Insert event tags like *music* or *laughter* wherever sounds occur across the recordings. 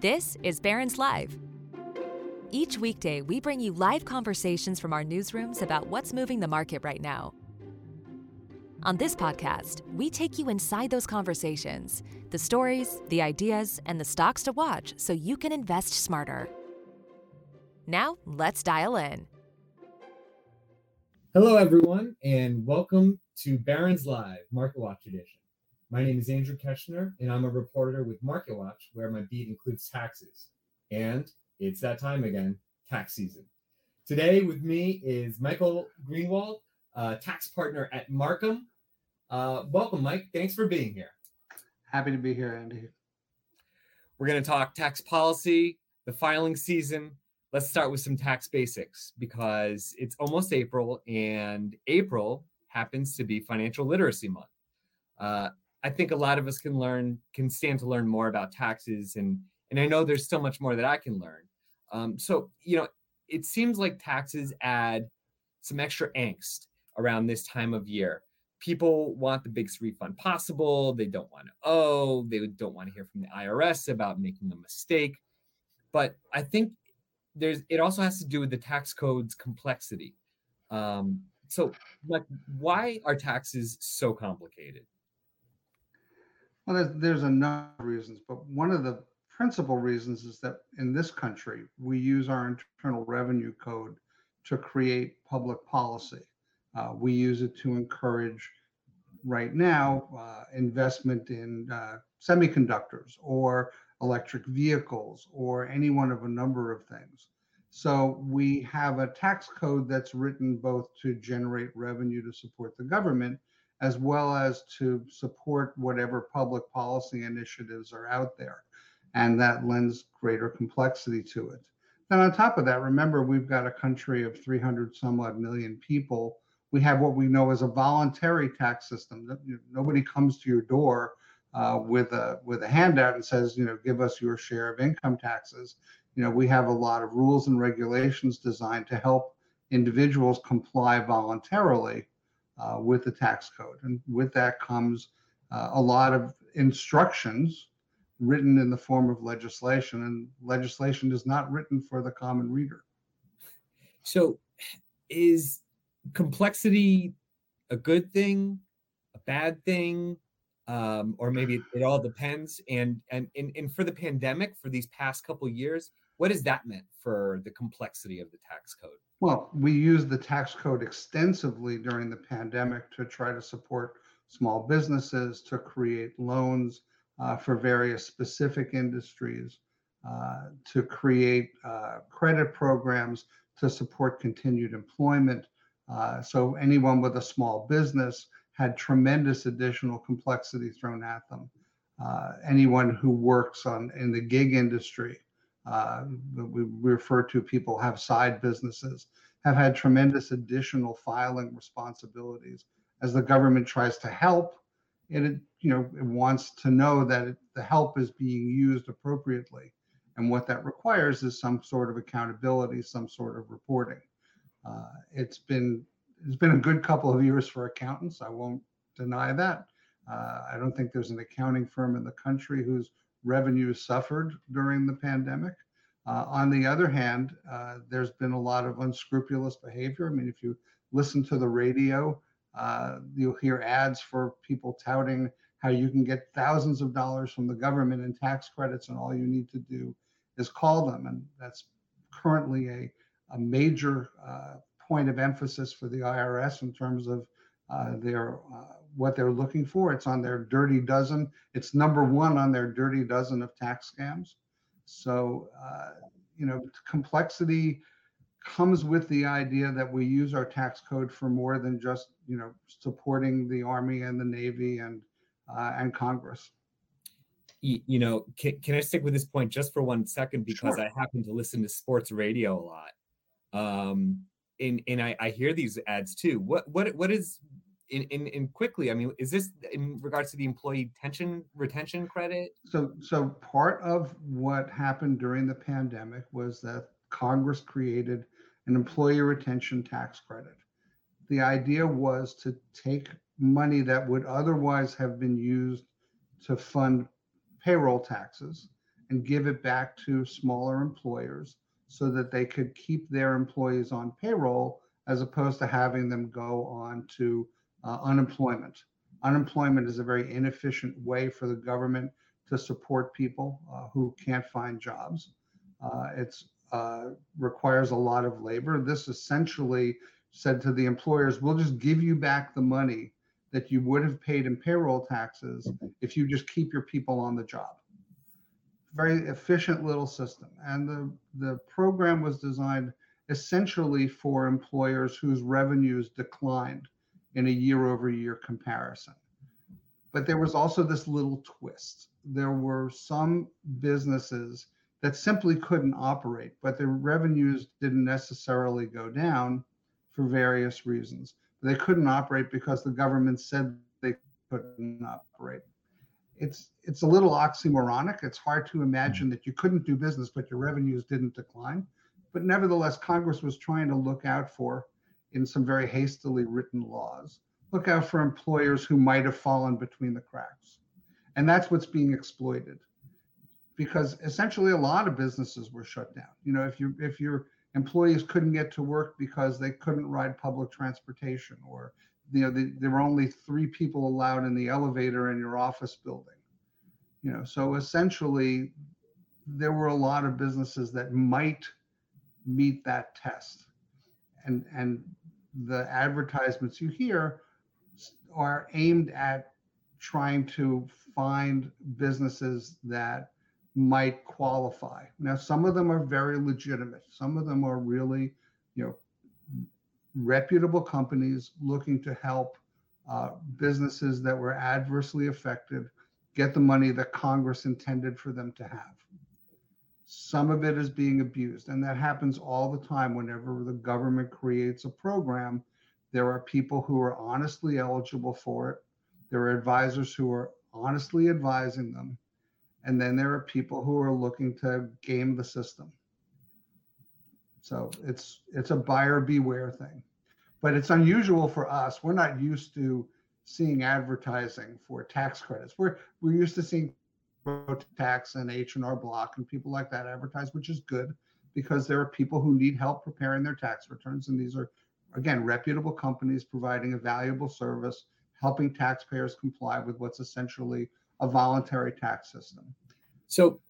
This is Barron's Live. Each weekday, we bring you live conversations from our newsrooms about what's moving the market right now. On this podcast, we take you inside those conversations the stories, the ideas, and the stocks to watch so you can invest smarter. Now, let's dial in. Hello, everyone, and welcome to Barron's Live Market Watch Edition. My name is Andrew Keshner, and I'm a reporter with Market Watch, where my beat includes taxes. And it's that time again, tax season. Today with me is Michael Greenwald, uh, tax partner at Marcum. Uh, welcome, Mike. Thanks for being here. Happy to be here, Andy. We're going to talk tax policy, the filing season. Let's start with some tax basics because it's almost April, and April happens to be Financial Literacy Month. Uh, I think a lot of us can learn, can stand to learn more about taxes, and and I know there's still much more that I can learn. Um, so you know, it seems like taxes add some extra angst around this time of year. People want the biggest refund possible. They don't want to owe. They don't want to hear from the IRS about making a mistake. But I think there's it also has to do with the tax code's complexity. Um, so, like, why are taxes so complicated? Well, there's, there's a number of reasons, but one of the principal reasons is that in this country, we use our internal revenue code to create public policy. Uh, we use it to encourage, right now, uh, investment in uh, semiconductors or electric vehicles or any one of a number of things. So we have a tax code that's written both to generate revenue to support the government as well as to support whatever public policy initiatives are out there. And that lends greater complexity to it. Then, on top of that, remember, we've got a country of 300 some odd million people. We have what we know as a voluntary tax system. Nobody comes to your door uh, with a with a handout and says, you know, give us your share of income taxes. You know, we have a lot of rules and regulations designed to help individuals comply voluntarily uh, with the tax code. And with that comes uh, a lot of instructions written in the form of legislation, and legislation is not written for the common reader. So, is complexity a good thing, a bad thing? Um, or maybe it, all depends. And, and and and for the pandemic, for these past couple years, what has that meant for the complexity of the tax code? Well, we used the tax code extensively during the pandemic to try to support small businesses, to create loans uh, for various specific industries, uh, to create uh, credit programs to support continued employment. Uh, so anyone with a small business had tremendous additional complexity thrown at them. Uh, anyone who works on in the gig industry uh, we refer to people have side businesses, have had tremendous additional filing responsibilities. As the government tries to help, it you know it wants to know that it, the help is being used appropriately, and what that requires is some sort of accountability, some sort of reporting. Uh, it's been it's been a good couple of years for accountants. I won't deny that. Uh, I don't think there's an accounting firm in the country whose revenues suffered during the pandemic. Uh, on the other hand, uh, there's been a lot of unscrupulous behavior. I mean, if you listen to the radio, uh, you'll hear ads for people touting how you can get thousands of dollars from the government in tax credits, and all you need to do is call them. And that's currently a, a major uh, point of emphasis for the IRS in terms of uh, their uh, what they're looking for. It's on their dirty dozen. It's number one on their dirty dozen of tax scams. So, uh, you know, complexity comes with the idea that we use our tax code for more than just, you know, supporting the Army and the Navy and uh, and Congress. You know, can, can I stick with this point just for one second because sure. I happen to listen to sports radio a lot, um, and and I, I hear these ads too. What what what is in, in, in quickly, I mean, is this in regards to the employee tension retention credit? So, so part of what happened during the pandemic was that Congress created an employee retention tax credit. The idea was to take money that would otherwise have been used to fund payroll taxes and give it back to smaller employers so that they could keep their employees on payroll as opposed to having them go on to uh, unemployment. Unemployment is a very inefficient way for the government to support people uh, who can't find jobs. Uh, it uh, requires a lot of labor. This essentially said to the employers, we'll just give you back the money that you would have paid in payroll taxes if you just keep your people on the job. Very efficient little system. And the, the program was designed essentially for employers whose revenues declined in a year over year comparison. But there was also this little twist. There were some businesses that simply couldn't operate, but their revenues didn't necessarily go down for various reasons. They couldn't operate because the government said they couldn't operate. It's it's a little oxymoronic. It's hard to imagine that you couldn't do business, but your revenues didn't decline. But nevertheless, Congress was trying to look out for, in some very hastily written laws, look out for employers who might have fallen between the cracks. And that's what's being exploited. Because essentially a lot of businesses were shut down. You know, if you if your employees couldn't get to work because they couldn't ride public transportation or you know the, there were only three people allowed in the elevator in your office building you know so essentially there were a lot of businesses that might meet that test and and the advertisements you hear are aimed at trying to find businesses that might qualify. Now, some of them are very legitimate. Some of them are really, you know, reputable companies looking to help uh, businesses that were adversely affected get the money that Congress intended for them to have. Some of it is being abused, and that happens all the time. Whenever the government creates a program. There are people who are honestly eligible for it. There are advisors who are honestly advising them. And then there are people who are looking to game the system. So it's it's a buyer beware thing. But it's unusual for us. We're not used to seeing advertising for tax credits. We're we're used to seeing tax and h&r block and people like that advertise which is good because there are people who need help preparing their tax returns and these are again reputable companies providing a valuable service helping taxpayers comply with what's essentially a voluntary tax system. So,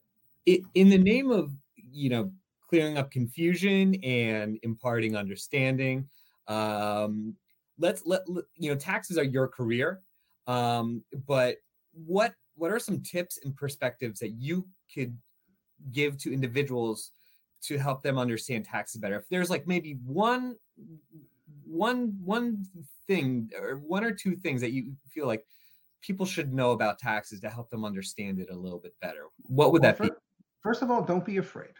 in the name of you know clearing up confusion and imparting understanding, um, let's let you know taxes are your career, um, but what what are some tips and perspectives that you could give to individuals to help them understand taxes better? If there's like maybe one one one thing or one or two things that you feel like people should know about taxes to help them understand it a little bit better? What would well, that first, be? First of all, don't be afraid.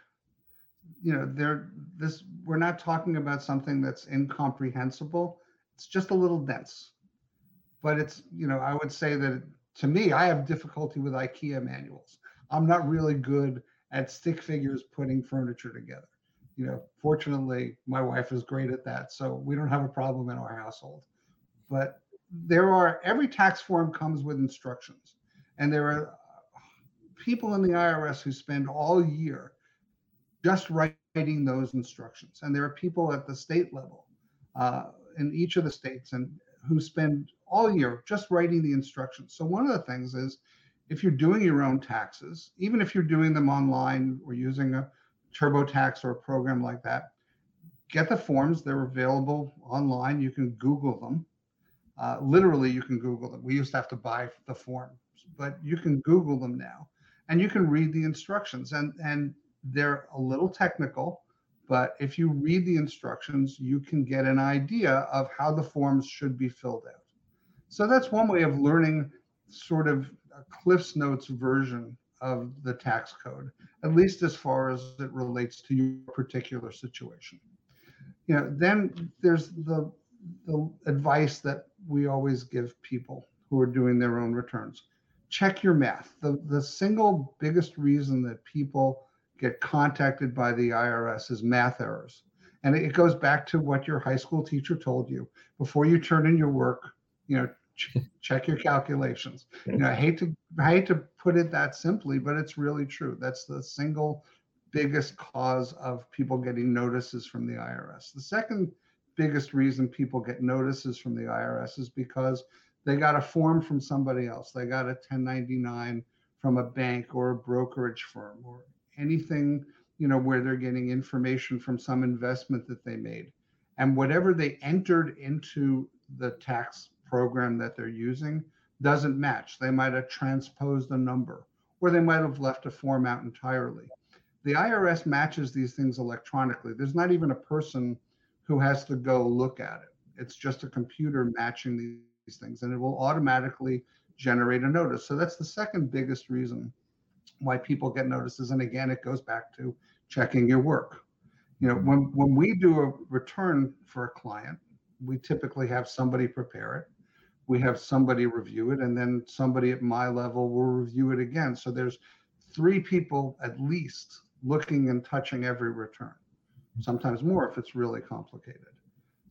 You know, there this we're not talking about something that's incomprehensible. It's just a little dense. But it's, you know, I would say that to me, I have difficulty with IKEA manuals. I'm not really good at stick figures putting furniture together. You know, fortunately, my wife is great at that, so we don't have a problem in our household. But there are every tax form comes with instructions, and there are people in the IRS who spend all year just writing those instructions, and there are people at the state level uh, in each of the states and who spend all year just writing the instructions. So one of the things is if you're doing your own taxes, even if you're doing them online or using a TurboTax or a program like that, get the forms. They're available online. You can Google them. Uh, literally, you can Google them. We used to have to buy the forms, but you can Google them now, and you can read the instructions. and And they're a little technical, but if you read the instructions, you can get an idea of how the forms should be filled out. So that's one way of learning, sort of a Cliff's Notes version of the tax code, at least as far as it relates to your particular situation. You know, then there's the the advice that we always give people who are doing their own returns. Check your math. The, the single biggest reason that people get contacted by the IRS is math errors. And it goes back to what your high school teacher told you. Before you turn in your work, you know, check your calculations. You know, I hate to I hate to put it that simply, but it's really true. That's the single biggest cause of people getting notices from the IRS. The second biggest reason people get notices from the IRS is because they got a form from somebody else. They got a 1099 from a bank or a brokerage firm or anything, you know, where they're getting information from some investment that they made. And whatever they entered into the tax program that they're using doesn't match. They might have transposed a number or they might have left a form out entirely. The IRS matches these things electronically. There's not even a person who has to go look at it. It's just a computer matching these things and it will automatically generate a notice. So that's the second biggest reason why people get notices. And again, it goes back to checking your work. You know, when, when we do a return for a client, we typically have somebody prepare it. We have somebody review it, and then somebody at my level will review it again. So there's three people at least looking and touching every return, sometimes more if it's really complicated.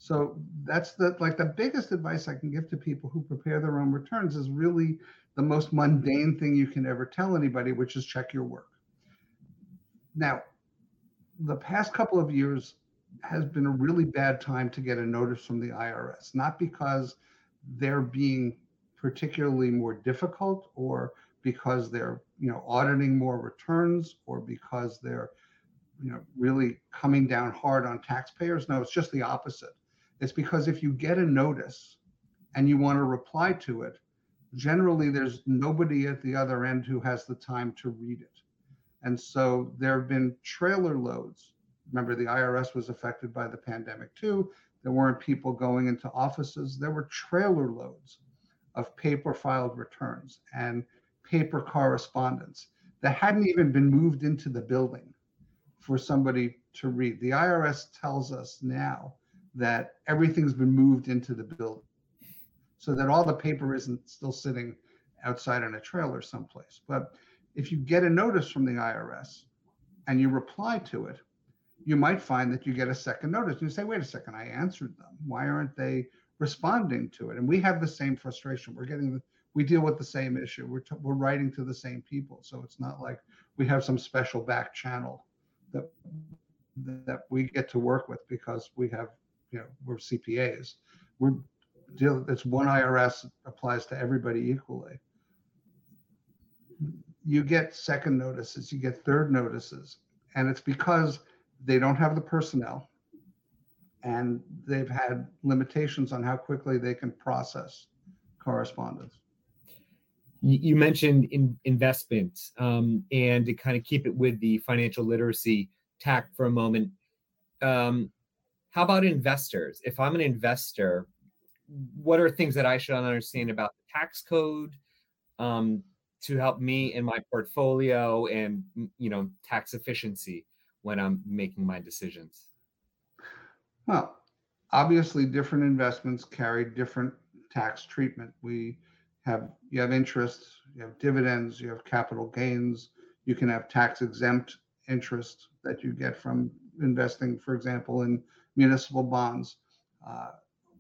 So that's the like the biggest advice I can give to people who prepare their own returns is really the most mundane thing you can ever tell anybody, which is check your work. Now, the past couple of years has been a really bad time to get a notice from the IRS, not because they're being particularly more difficult or because they're you know auditing more returns or because they're you know really coming down hard on taxpayers no it's just the opposite it's because if you get a notice and you want to reply to it generally there's nobody at the other end who has the time to read it. And so there have been trailer loads. Remember the irs was affected by the pandemic too. There weren't people going into offices. There were trailer loads of paper filed returns and paper correspondence that hadn't even been moved into the building for somebody to read. The IRS tells us now that everything's been moved into the building so that all the paper isn't still sitting outside in a trailer someplace. But if you get a notice from the IRS and you reply to it, you might find that you get a second notice. And you say, wait a second, I answered them. Why aren't they responding to it? And we have the same frustration. We're getting we deal with the same issue. We're, t- we're writing to the same people. So it's not like we have some special back channel that that we get to work with because we have, you know, we're CPAs. We're deal. It's one IRS applies to everybody equally. You get second notices, you get third notices, and it's because they don't have the personnel and they've had limitations on how quickly they can process correspondence you mentioned in investments um, and to kind of keep it with the financial literacy tack for a moment um, how about investors? If i'm an investor what are things that i should understand about the tax code um, to help me in my portfolio and you know tax efficiency when i'm making my decisions? Well obviously different investments carry different tax treatment. We have you have interest, you have dividends, you have capital gains, you can have tax exempt interest that you get from investing, for example, in municipal bonds. Uh,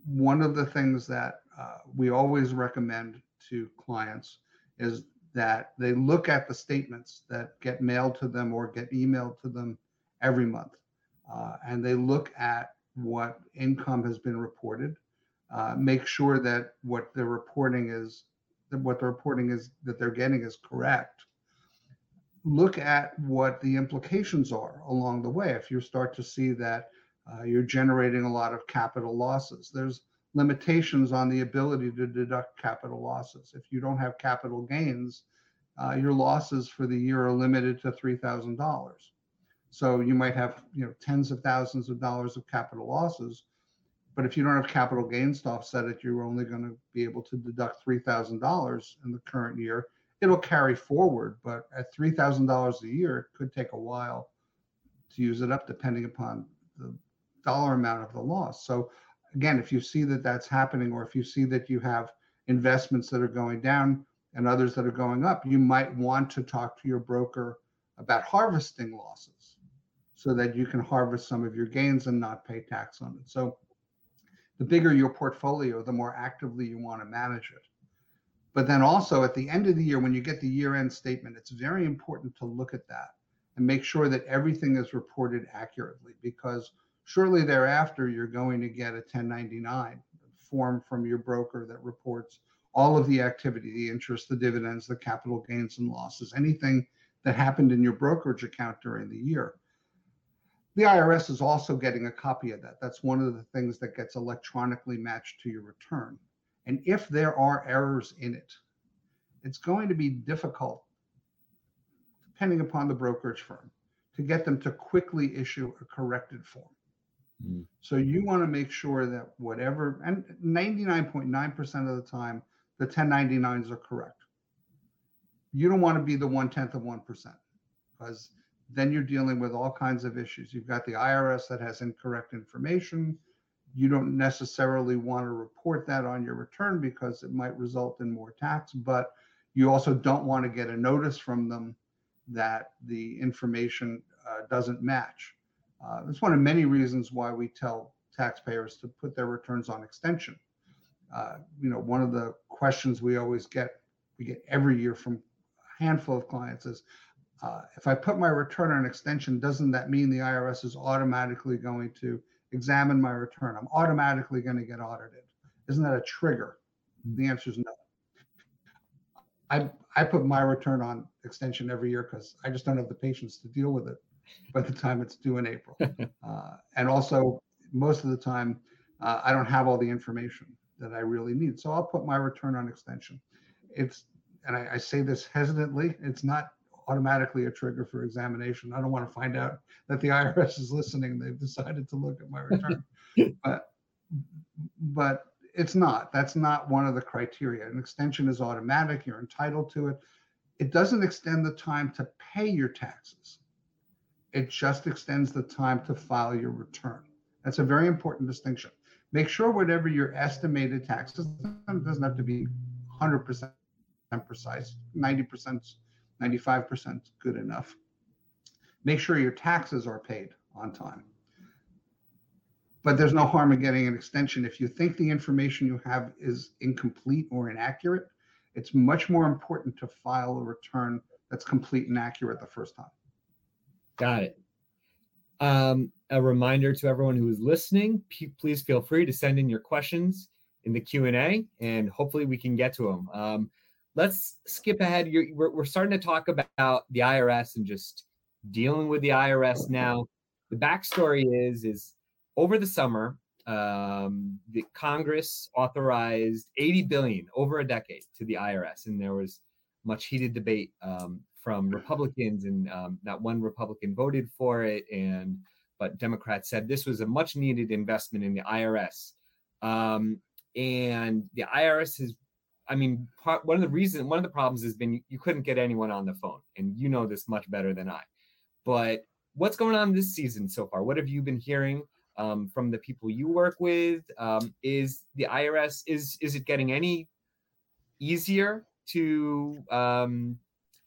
one of the things that uh, we always recommend to clients is that they look at the statements that get mailed to them or get emailed to them every month. Uh, and they look at what income has been reported, uh, make sure that what they're reporting is that what the reporting is that they're getting is correct look at what the implications are along the way if you start to see that uh, you're generating a lot of capital losses. There's limitations on the ability to deduct capital losses. If you don't have capital gains uh, your losses for the year are limited to $3000 so you might have you know tens of thousands of dollars of capital losses but if you don't have capital gains to offset it, you're only going to be able to deduct $3,000 in the current year. It'll carry forward, but at $3,000 a year, it could take a while to use it up depending upon the dollar amount of the loss. So, again, if you see that that's happening, or if you see that you have investments that are going down and others that are going up, you might want to talk to your broker about harvesting losses so that you can harvest some of your gains and not pay tax on it. So, The bigger your portfolio, the more actively you want to manage it. But then also at the end of the year, when you get the year end statement, it's very important to look at that and make sure that everything is reported accurately because shortly thereafter, you're going to get a 1099 form from your broker that reports all of the activity, the interest, the dividends, the capital gains and losses, anything that happened in your brokerage account during the year. The IRS is also getting a copy of that. That's one of the things that gets electronically matched to your return. And if there are errors in it, it's going to be difficult, depending upon the brokerage firm, to get them to quickly issue a corrected form. Mm. So you want to make sure that whatever, and 99.9% of the time, the 1099s are correct. You don't want to be the one tenth of 1% because then you're dealing with all kinds of issues. You've got the IRS that has incorrect information. You don't necessarily want to report that on your return because it might result in more tax, but you also don't want to get a notice from them that the information uh, doesn't match. Uh, it's one of many reasons why we tell taxpayers to put their returns on extension. Uh, you know, one of the questions we always get, we get every year from a handful of clients is, uh, if I put my return on extension, doesn't that mean the IRS is automatically going to examine my return? I'm automatically going to get audited. Isn't that a trigger? The answer is no. I I put my return on extension every year because I just don't have the patience to deal with it by the time it's due in April. *laughs* Uh, and also, most of the time, uh, I don't have all the information that I really need. So I'll put my return on extension. It's, and I, I say this hesitantly, it's not automatically a trigger for examination. I don't want to find out that the *laughs* IRS is listening. They've decided to look at my return, *laughs* but but it's not. That's not one of the criteria. An extension is automatic. You're entitled to it. It doesn't extend the time to pay your taxes. It just extends the time to file your return. That's a very important distinction. Make sure whatever your estimated taxes doesn't have to be 100% precise. 90%, 95% good enough. Make sure your taxes are paid on time. But there's no harm in getting an extension. If you think the information you have is incomplete or inaccurate, it's much more important to file a return that's complete and accurate the first time. Got it. Um, a reminder to everyone who is listening: p- please feel free to send in your questions in the Q and A, and hopefully we can get to them. Um, let's skip ahead. We're, we're starting to talk about the IRS and just dealing with the IRS now. The backstory is is over the summer, um, the Congress authorized 80 billion over a decade to the IRS, and there was much heated debate um, from Republicans, and um, not one Republican voted for it, and but Democrats said this was a much needed investment in the IRS. Um, and the IRS is, I mean, part, one of the reasons, one of the problems has been you, you couldn't get anyone on the phone, and you know this much better than I. But what's going on this season so far? What have you been hearing um, from the people you work with? Um, is the IRS is is it getting any easier to um,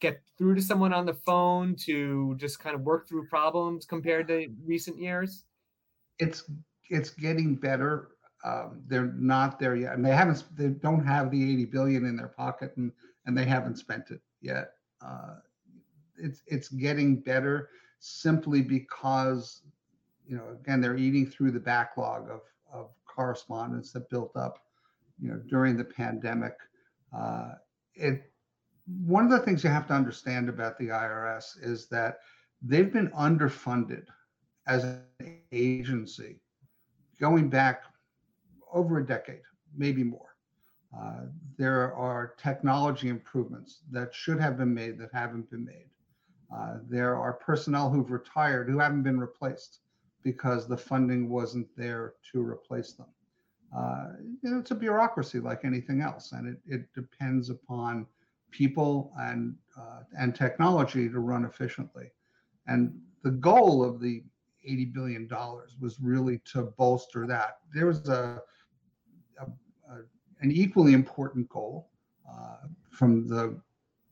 get through to someone on the phone to just kind of work through problems compared to recent years? It's it's getting better. Um, they're not there yet, and they haven't. They don't have the 80 billion in their pocket, and and they haven't spent it yet. Uh, it's it's getting better simply because you know again they're eating through the backlog of of correspondence that built up you know during the pandemic. Uh, it one of the things you have to understand about the IRS is that they've been underfunded as an agency going back over a decade, maybe more. Uh, there are technology improvements that should have been made that haven't been made. Uh, there are personnel who've retired who haven't been replaced because the funding wasn't there to replace them. Uh, you know, it's a bureaucracy like anything else, and it, it depends upon people and uh, and technology to run efficiently. And the goal of the 80 billion dollars was really to bolster that. There was a, a, a an equally important goal uh, from the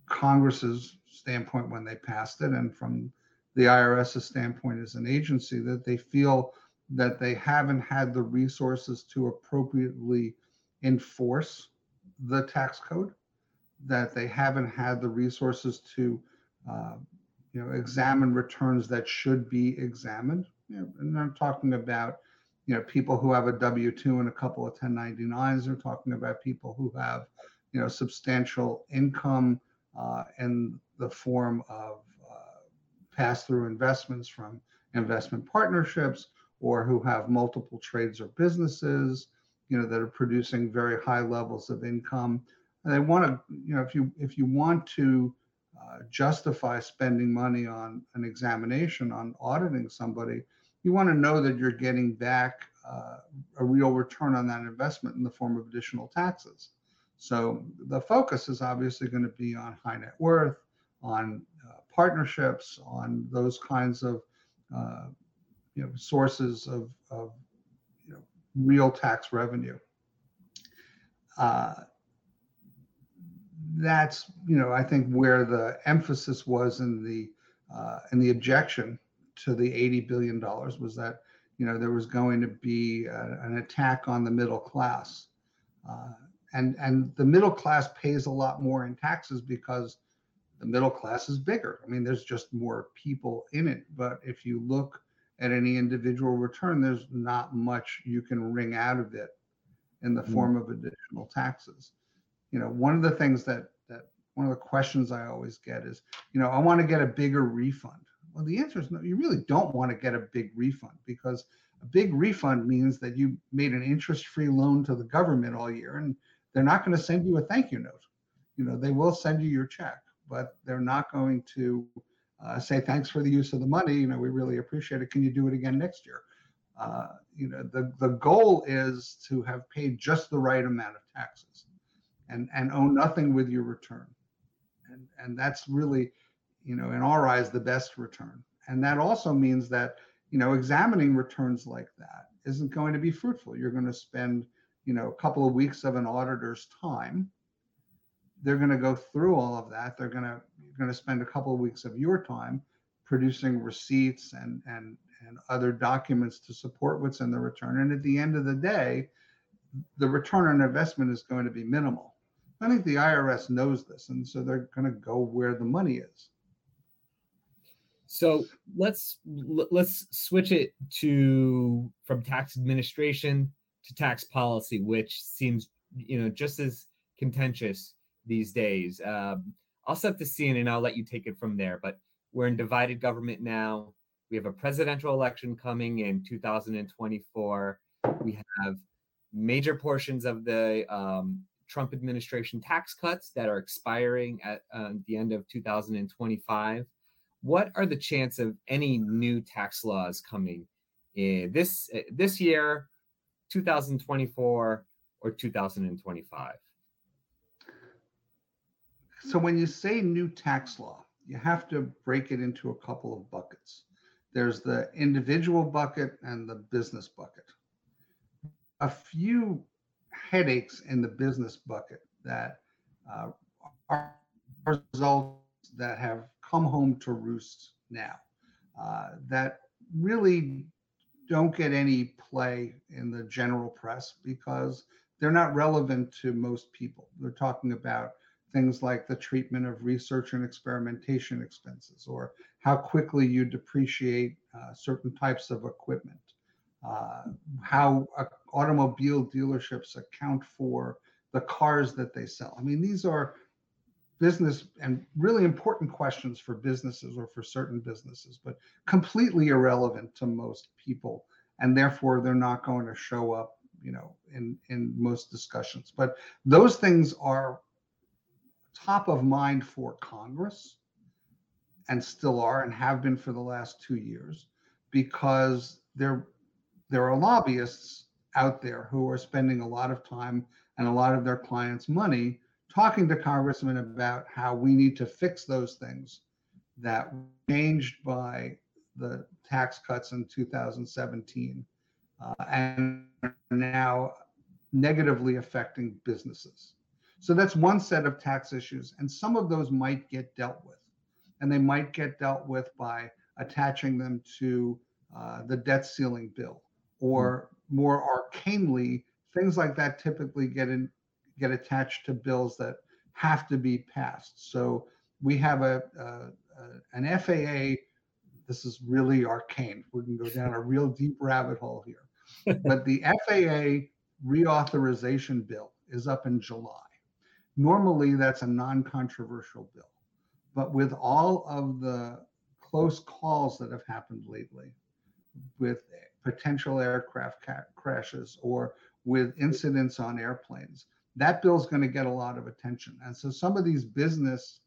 Congress's standpoint when they passed it, and from the IRS's standpoint as an agency, that they feel that they haven't had the resources to appropriately enforce the tax code, that they haven't had the resources to, uh, you know, examine returns that should be examined. You know, and I'm talking about, you know, people who have a W-2 and a couple of 1099s. They're talking about people who have, you know, substantial income uh, in the form of uh, pass-through investments from investment partnerships or who have multiple trades or businesses, you know, that are producing very high levels of income. And they want to, you know, if you if you want to uh, justify spending money on an examination on auditing somebody, you want to know that you're getting back uh, a real return on that investment in the form of additional taxes. So the focus is obviously going to be on high net worth, on uh, partnerships, on those kinds of uh, you know sources of, of you know real tax revenue. Uh, that's you know I think where the emphasis was in the uh, in the objection to the 80 billion dollars was that you know there was going to be a, an attack on the middle class uh, and and the middle class pays a lot more in taxes because the middle class is bigger i mean there's just more people in it but if you look at any individual return, there's not much you can wring out of it in the mm. form of additional taxes. You know, one of the things that that one of the questions I always get is, you know, I want to get a bigger refund. Well, the answer is no, you really don't want to get a big refund because a big refund means that you made an interest-free loan to the government all year and they're not going to send you a thank you note. You know, they will send you your check, but they're not going to uh, say thanks for the use of the money. You know, we really appreciate it. Can you do it again next year? Uh, you know, the the goal is to have paid just the right amount of taxes, and and owe nothing with your return, and and that's really, you know, in our eyes, the best return. And that also means that you know examining returns like that isn't going to be fruitful. You're going to spend you know a couple of weeks of an auditor's time they're going to go through all of that. They're going to you're going to spend a couple of weeks of your time producing receipts and and and other documents to support what's in the return. And at the end of the day, the return on investment is going to be minimal. I think the IRS knows this, and so they're going to go where the money is. So let's let's switch it to from tax administration to tax policy, which seems you know just as contentious these days. Um, I'll set the scene and I'll let you take it from there. But we're in divided government now. We have a presidential election coming in 2024. We have major portions of the um, Trump administration tax cuts that are expiring at uh, the end of 2025. What are the chance of any new tax laws coming in this this year, 2024 or 2025? So when you say new tax law, you have to break it into a couple of buckets. There's the individual bucket and the business bucket. A few headaches in the business bucket that uh, are results that have come home to roost now uh, that really don't get any play in the general press because they're not relevant to most people. They're talking about things like the treatment of research and experimentation expenses, or how quickly you depreciate uh, certain types of equipment, uh, how automobile dealerships account for the cars that they sell. I mean, these are business and really important questions for businesses or for certain businesses, but completely irrelevant to most people. And therefore, they're not going to show up, you know, in, in most discussions. But those things are top of mind for Congress and still are and have been for the last two years because there there are lobbyists out there who are spending a lot of time and a lot of their clients' money talking to congressmen about how we need to fix those things that changed by the tax cuts in 2017 uh, and now negatively affecting businesses. So that's one set of tax issues. And some of those might get dealt with. And they might get dealt with by attaching them to uh, the debt ceiling bill Hmm. or more arcanely, things like that typically get in get attached to bills that have to be passed. So we have a, a, a an FAA. This is really arcane. We can go down a real deep rabbit hole here. *laughs* but the FAA reauthorization bill is up in July. Normally, that's a non-controversial bill, but with all of the close calls that have happened lately, with potential aircraft ca- crashes or with incidents on airplanes, that bill is going to get a lot of attention. And so some of these business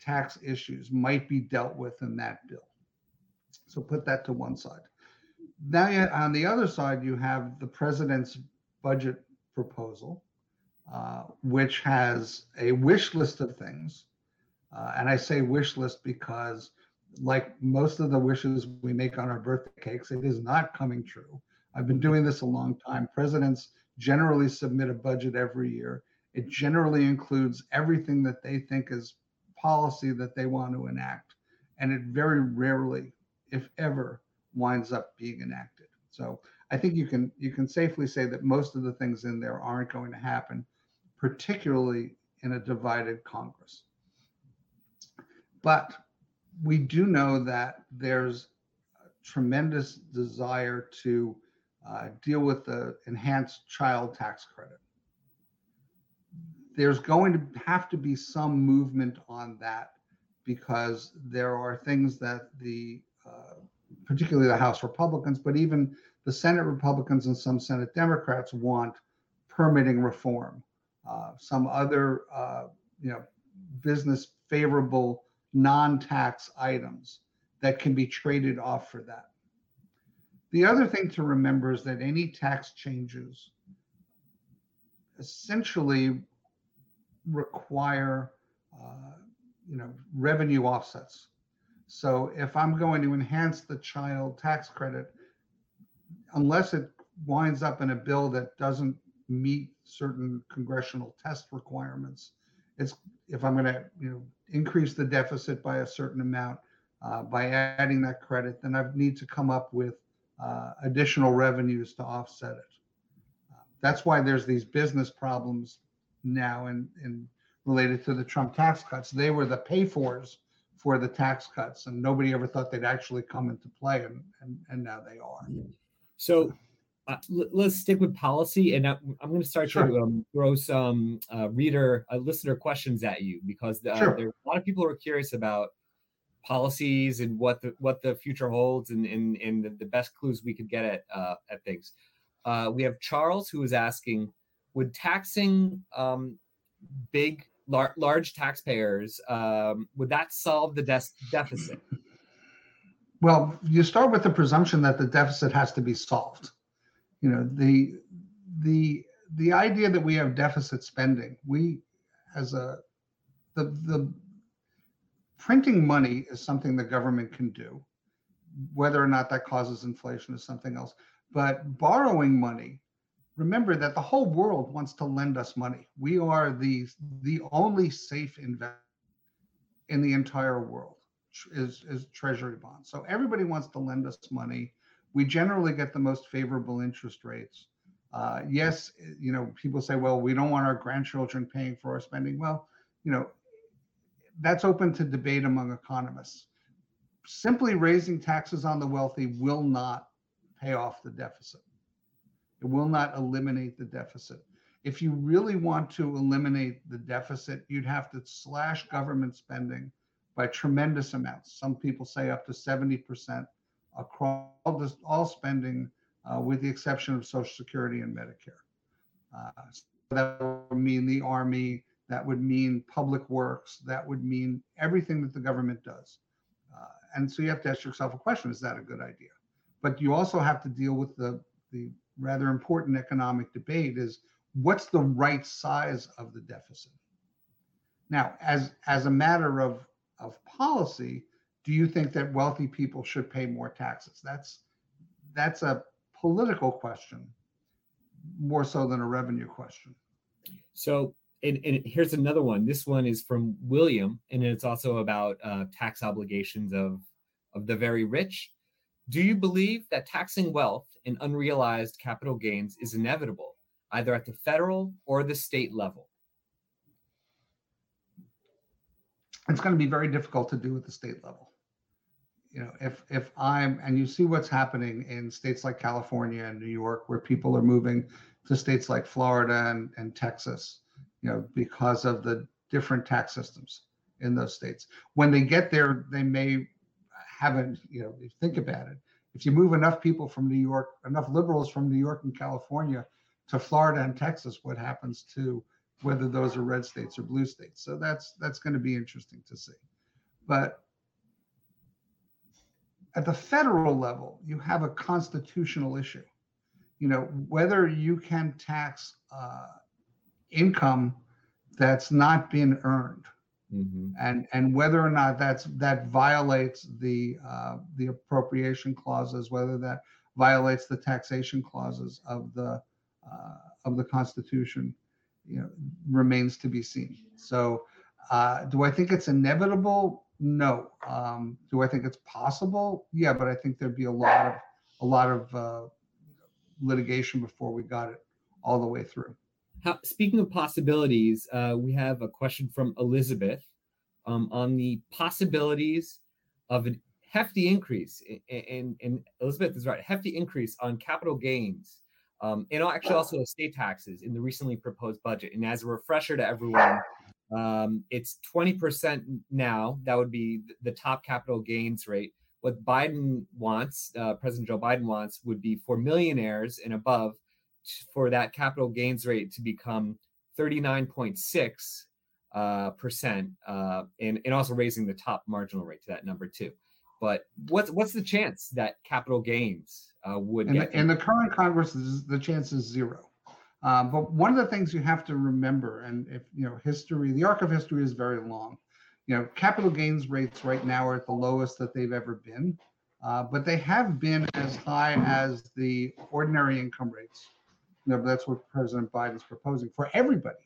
tax issues might be dealt with in that bill. So put that to one side. Now, on the other side, you have the president's budget proposal, uh, which has a wish list of things. Uh, and I say wish list because, like most of the wishes we make on our birthday cakes, it is not coming true. I've been doing this a long time. Presidents generally submit a budget every year. It generally includes everything that they think is policy that they want to enact. And it very rarely, if ever, winds up being enacted. So I think you can you can safely say that most of the things in there aren't going to happen, particularly in a divided Congress. But we do know that there's tremendous desire to uh, deal with the enhanced child tax credit. There's going to have to be some movement on that because there are things that the, uh, particularly the House Republicans, but even the Senate Republicans and some Senate Democrats want permitting reform. Uh, some other, uh, you know, business favorable non-tax items that can be traded off for that. The other thing to remember is that any tax changes essentially require, uh, you know, revenue offsets. So if I'm going to enhance the child tax credit, unless it winds up in a bill that doesn't meet certain congressional test requirements, it's if I'm going to, you know, increase the deficit by a certain amount uh, by adding that credit, then I need to come up with uh, additional revenues to offset it. Uh, that's why there's these business problems now and in related to the Trump tax cuts. They were the pay-fors for the tax cuts, and nobody ever thought they'd actually come into play, and, and, and now they are. So uh, let's stick with policy, and I'm, I'm going to start sure. to um, throw some uh, reader, uh, listener questions at you because uh, sure. there are a lot of people who are curious about policies and what the what the future holds and and, and the, the best clues we could get at uh, at things. Uh, we have Charles who is asking, would taxing um, big lar- large taxpayers um, would that solve the de- deficit? Well, you start with the presumption that the deficit has to be solved. You know the the the idea that we have deficit spending, we as a the the printing money is something the government can do. Whether or not that causes inflation is something else. But borrowing money, remember that the whole world wants to lend us money. We are the the only safe investment in the entire world is, is treasury bonds. So everybody wants to lend us money. We generally get the most favorable interest rates. Uh, yes, you know, people say, well, we don't want our grandchildren paying for our spending. Well, you know, that's open to debate among economists. Simply raising taxes on the wealthy will not pay off the deficit. It will not eliminate the deficit. If you really want to eliminate the deficit, you'd have to slash government spending by tremendous amounts. Some people say up to 70% across all, this, all spending, uh, with the exception of Social Security and Medicare. Uh, so that would mean the Army, that would mean public works. That would mean everything that the government does. Uh, and so you have to ask yourself a question: Is that a good idea? But you also have to deal with the the rather important economic debate: is what's the right size of the deficit? Now, as as a matter of of policy, do you think that wealthy people should pay more taxes? That's that's a political question more so than a revenue question. So and, and here's another one. This one is from William, and it's also about uh, tax obligations of of the very rich. Do you believe that taxing wealth and unrealized capital gains is inevitable, either at the federal or the state level? It's going to be very difficult to do at the state level. You know, if if I'm and you see what's happening in states like California and New York, where people are moving to states like Florida and, and Texas, you know, because of the different tax systems in those states. When they get there, they may haven't, you know, think about it. If you move enough people from New York, enough liberals from New York and California to Florida and Texas, what happens to whether those are red states or blue states? So that's that's going to be interesting to see. But at the federal level, you have a constitutional issue. You know, whether you can tax uh, income that's not been earned Mm-hmm. and and whether or not that's that violates the uh, the appropriation clauses, whether that violates the taxation clauses of the uh, of the Constitution, you know, remains to be seen. So, uh, do I think it's inevitable? No. Um, do I think it's possible? Yeah, but I think there'd be a lot of a lot of uh, litigation before we got it all the way through. How, speaking of possibilities, uh, we have a question from Elizabeth um, on the possibilities of a hefty increase. And, and Elizabeth is right, hefty increase on capital gains um, and actually also estate taxes in the recently proposed budget. And as a refresher to everyone, um, it's 20% now. That would be the top capital gains rate. What Biden wants, uh, President Joe Biden wants, would be for millionaires and above for that capital gains rate to become 39.6 uh, percent, uh, and and also raising the top marginal rate to that number too. But what's what's the chance that capital gains uh, would get? The, in the current Congress, the chance is zero. Um, but one of the things you have to remember, and if you know history, the arc of history is very long. You know, capital gains rates right now are at the lowest that they've ever been, uh, but they have been as high as the ordinary income rates you know, that's what President Biden's proposing for everybody.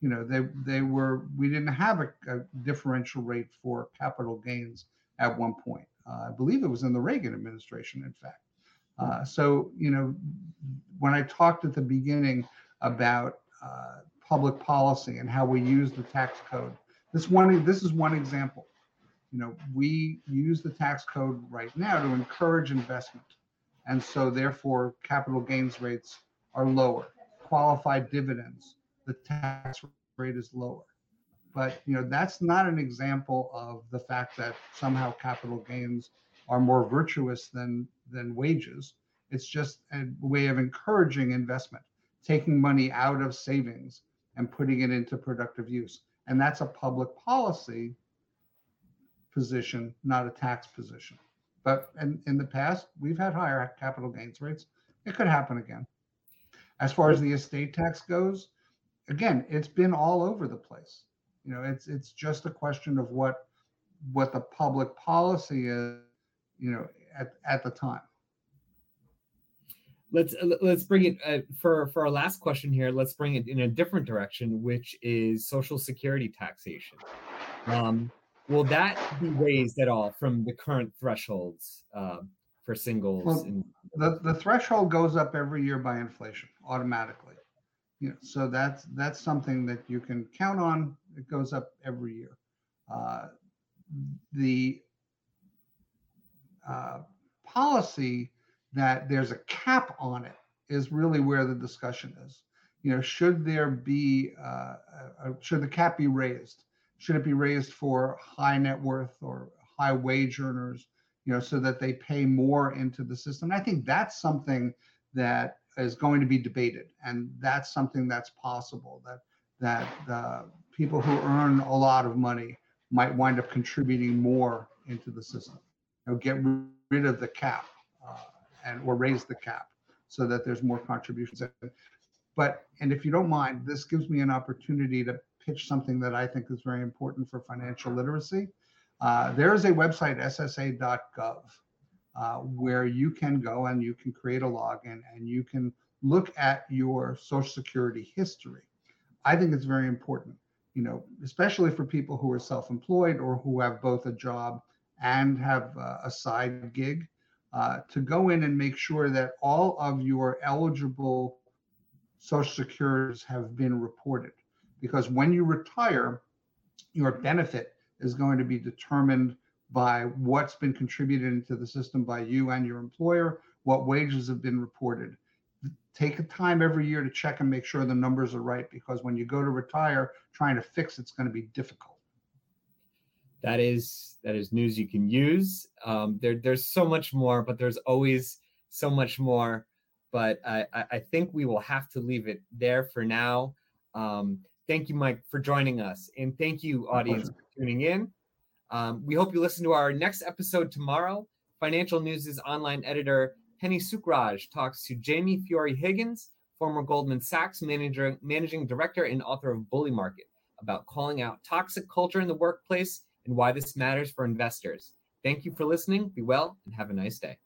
You know, they they were we didn't have a, a differential rate for capital gains at one point. Uh, I believe it was in the Reagan administration, in fact. Uh, so you know, when I talked at the beginning about uh, public policy and how we use the tax code, this one this is one example. You know, we use the tax code right now to encourage investment, and so therefore capital gains rates are lower. Qualified dividends, the tax rate is lower. But you know that's not an example of the fact that somehow capital gains are more virtuous than than wages. It's just a way of encouraging investment, taking money out of savings and putting it into productive use. And that's a public policy position, not a tax position. But in, in the past, we've had higher capital gains rates. It could happen again. As far as the estate tax goes, again, it's been all over the place. You know, it's it's just a question of what what the public policy is, you know, at, at the time. Let's let's bring it uh, for for our last question here. Let's bring it in a different direction, which is Social Security taxation. Um, will that be raised at all from the current thresholds? Uh, for singles. Well, and- the, the threshold goes up every year by inflation automatically. You know, so that's that's something that you can count on. It goes up every year. Uh, the uh, policy that there's a cap on it is really where the discussion is. You know, should there be uh, a, should the cap be raised? Should it be raised for high net worth or high wage earners? you know, so that they pay more into the system. I think that's something that is going to be debated, and that's something that's possible. That that the people who earn a lot of money might wind up contributing more into the system. Know, get rid of the cap uh, and or raise the cap so that there's more contributions. But and if you don't mind, this gives me an opportunity to pitch something that I think is very important for financial literacy. Uh, there is a website, ssa.gov, uh, where you can go and you can create a login and you can look at your Social Security history. I think it's very important, you know, especially for people who are self employed or who have both a job and have uh, a side gig. uh, to go in and make sure that all of your eligible Social Securities have been reported. Because when you retire, your benefit is going to be determined by what's been contributed into the system by you and your employer, what wages have been reported. Take a time every year to check and make sure the numbers are right because when you go to retire, trying to fix it's going to be difficult. That is that is news you can use. Um, there, there's so much more, but there's always so much more. But I, I think we will have to leave it there for now. Um, thank you, Mike, for joining us, and thank you, audience, for tuning in. Um, we hope you listen to our next episode tomorrow. Financial News' online editor Penny Sukhraj talks to Jamie Fiore Higgins, former Goldman Sachs manager, managing director and author of Bully Market, about calling out toxic culture in the workplace and why this matters for investors. Thank you for listening. Be well and have a nice day.